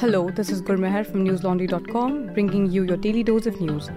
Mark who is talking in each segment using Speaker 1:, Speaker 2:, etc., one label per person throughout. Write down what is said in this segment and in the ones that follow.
Speaker 1: Hello, this is Gurmeher from newslaundry.com, bringing you your daily dose of news.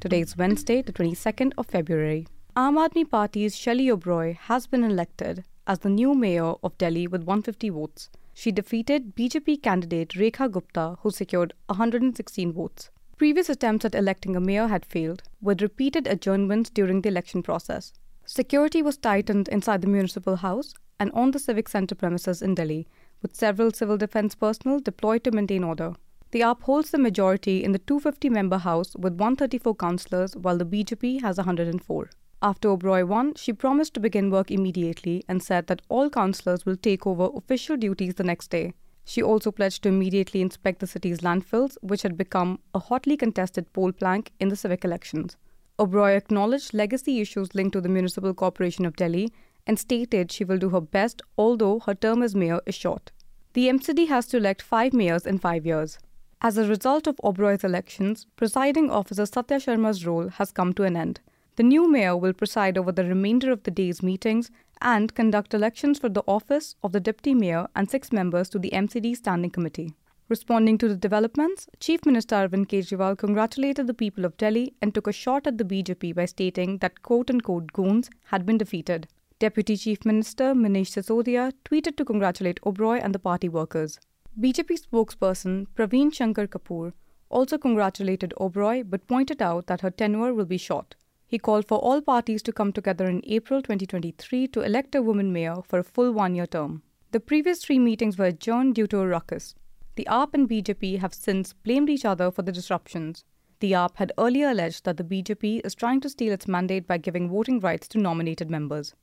Speaker 1: Today is Wednesday, the 22nd of February. Aam Aadmi Party's Shelly Oberoi has been elected as the new mayor of Delhi with 150 votes. She defeated BJP candidate Rekha Gupta, who secured 116 votes. Previous attempts at electing a mayor had failed, with repeated adjournments during the election process. Security was tightened inside the municipal house and on the civic centre premises in Delhi, with several civil defence personnel deployed to maintain order. The AAP holds the majority in the 250 member house with 134 councillors, while the BJP has 104. After Oberoi won, she promised to begin work immediately and said that all councillors will take over official duties the next day. She also pledged to immediately inspect the city's landfills, which had become a hotly contested poll plank in the civic elections. Oberoi acknowledged legacy issues linked to the Municipal Corporation of Delhi and stated she will do her best, although her term as mayor is short. The MCD has to elect five mayors in five years. As a result of Oberoi's elections, presiding officer Satya Sharma's role has come to an end. The new mayor will preside over the remainder of the day's meetings and conduct elections for the office of the deputy mayor and six members to the MCD Standing Committee. Responding to the developments, Chief Minister Arvind Kejriwal congratulated the people of Delhi and took a shot at the BJP by stating that quote unquote goons had been defeated. Deputy Chief Minister Manish Sisodia tweeted to congratulate Oberoi and the party workers. BJP spokesperson Praveen Shankar Kapoor also congratulated Oberoi but pointed out that her tenure will be short. He called for all parties to come together in April 2023 to elect a woman mayor for a full one year term. The previous three meetings were adjourned due to a ruckus. The AAP and BJP have since blamed each other for the disruptions. The AAP had earlier alleged that the BJP is trying to steal its mandate by giving voting rights to nominated members.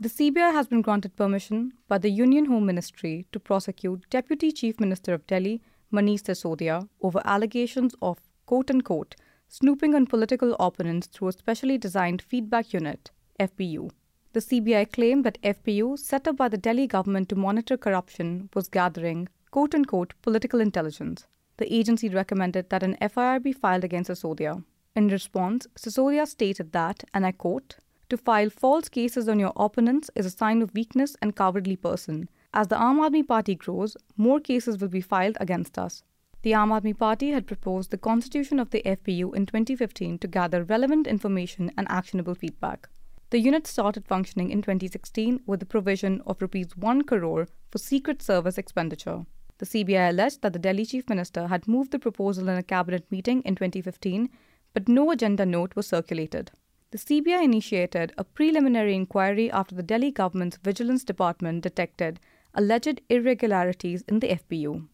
Speaker 1: The CBI has been granted permission by the Union Home Ministry to prosecute Deputy Chief Minister of Delhi, Manish Sisodia, over allegations of quote unquote snooping on political opponents through a specially designed feedback unit, FBU. The CBI claimed that FBU, set up by the Delhi government to monitor corruption, was gathering quote unquote political intelligence. The agency recommended that an FIR be filed against Sisodia. In response, Sisodia stated that, and I quote, to file false cases on your opponents is a sign of weakness and cowardly person. As the Aam Aadmi Party grows, more cases will be filed against us. The Aam Aadmi Party had proposed the constitution of the FBU in 2015 to gather relevant information and actionable feedback. The unit started functioning in 2016 with the provision of rupees 1 crore for secret service expenditure. The CBI alleged that the Delhi Chief Minister had moved the proposal in a cabinet meeting in 2015, but no agenda note was circulated. The CBI initiated a preliminary inquiry after the Delhi government's Vigilance Department detected alleged irregularities in the FBU.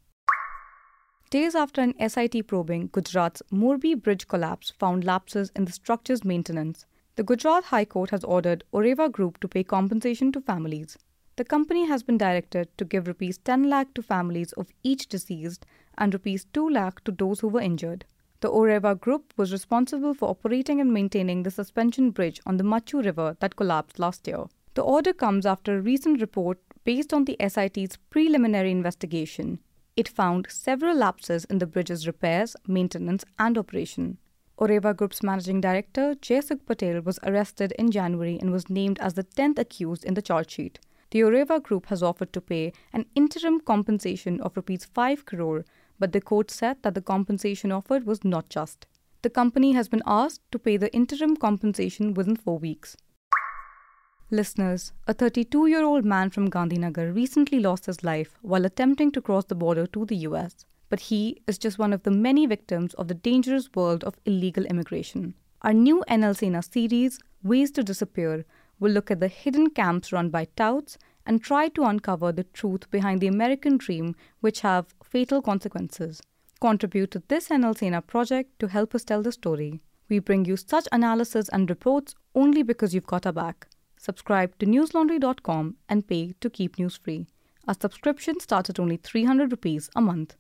Speaker 1: Days after an SIT probing Gujarat's Morbi bridge collapse found lapses in the structure's maintenance, the Gujarat High Court has ordered Oreva Group to pay compensation to families. The company has been directed to give rupees 10 lakh to families of each deceased and rupees 2 lakh to those who were injured. The Oreva Group was responsible for operating and maintaining the suspension bridge on the Machu River that collapsed last year. The order comes after a recent report based on the SIT's preliminary investigation. It found several lapses in the bridge's repairs, maintenance, and operation. Oreva Group's managing director, Jaysukh Patel, was arrested in January and was named as the 10th accused in the charge sheet. The Oreva Group has offered to pay an interim compensation of rupees 5 crore, but the court said that the compensation offered was not just. The company has been asked to pay the interim compensation within 4 weeks. Listeners, a 32 year old man from Gandhinagar recently lost his life while attempting to cross the border to the US. But he is just one of the many victims of the dangerous world of illegal immigration. Our new NL series, Ways to Disappear, will look at the hidden camps run by touts and try to uncover the truth behind the American dream, which have fatal consequences. Contribute to this NL Sena project to help us tell the story. We bring you such analysis and reports only because you've got our back. Subscribe to newslaundry.com and pay to keep news free. Our subscription starts at only 300 rupees a month.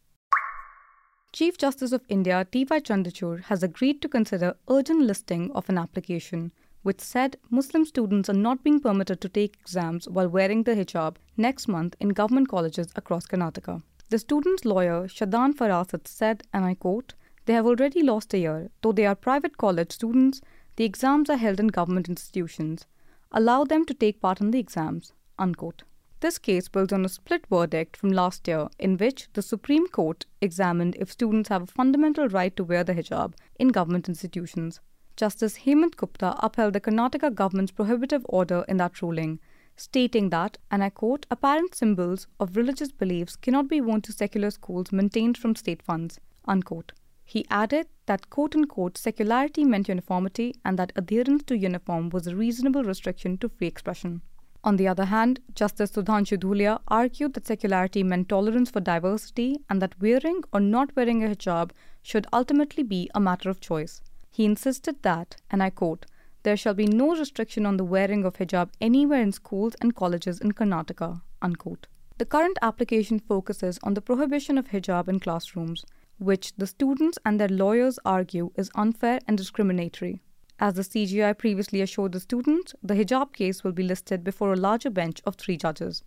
Speaker 1: Chief Justice of India D.Y. Chandrachud has agreed to consider urgent listing of an application which said Muslim students are not being permitted to take exams while wearing the hijab next month in government colleges across Karnataka. The students' lawyer Shadan Farasat said, and I quote, They have already lost a year. Though they are private college students, the exams are held in government institutions. allow them to take part in the exams. Unquote. This case builds on a split verdict from last year in which the Supreme Court examined if students have a fundamental right to wear the hijab in government institutions. Justice Hemant Gupta upheld the Karnataka government's prohibitive order in that ruling, stating that, and I quote, apparent symbols of religious beliefs cannot be worn to secular schools maintained from state funds, unquote. He added that quote unquote secularity meant uniformity and that adherence to uniform was a reasonable restriction to free expression. On the other hand, Justice Sudhanshu Dhulia argued that secularity meant tolerance for diversity and that wearing or not wearing a hijab should ultimately be a matter of choice. He insisted that, and I quote, there shall be no restriction on the wearing of hijab anywhere in schools and colleges in Karnataka. Unquote. The current application focuses on the prohibition of hijab in classrooms, which the students and their lawyers argue is unfair and discriminatory. As the CJI previously assured the students, the hijab case will be listed before a larger bench of three judges.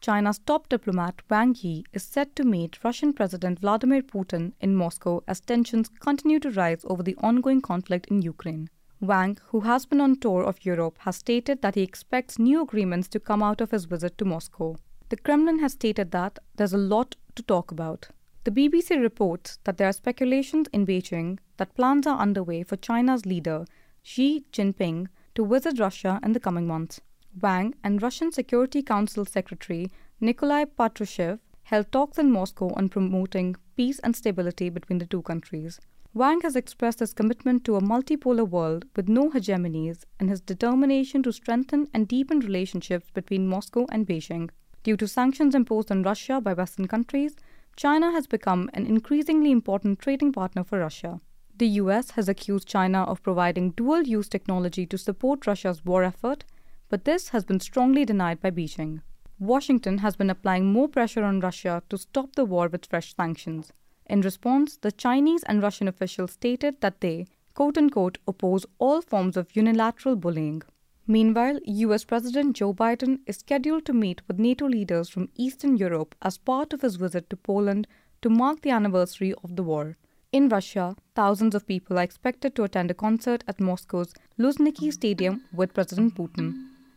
Speaker 1: China's top diplomat Wang Yi is set to meet Russian President Vladimir Putin in Moscow as tensions continue to rise over the ongoing conflict in Ukraine. Wang, who has been on tour of Europe, has stated that he expects new agreements to come out of his visit to Moscow. The Kremlin has stated that there's a lot to talk about. The BBC reports that there are speculations in Beijing that plans are underway for China's leader, Xi Jinping, to visit Russia in the coming months. Wang and Russian Security Council Secretary Nikolai Patrushev held talks in Moscow on promoting peace and stability between the two countries. Wang has expressed his commitment to a multipolar world with no hegemonies and his determination to strengthen and deepen relationships between Moscow and Beijing. Due to sanctions imposed on Russia by Western countries, China has become an increasingly important trading partner for Russia. The US has accused China of providing dual use technology to support Russia's war effort, but this has been strongly denied by Beijing. Washington has been applying more pressure on Russia to stop the war with fresh sanctions. In response, the Chinese and Russian officials stated that they, quote unquote, oppose all forms of unilateral bullying. Meanwhile, US President Joe Biden is scheduled to meet with NATO leaders from Eastern Europe as part of his visit to Poland to mark the anniversary of the war. In Russia, thousands of people are expected to attend a concert at Moscow's Luzhniki Stadium with President Putin.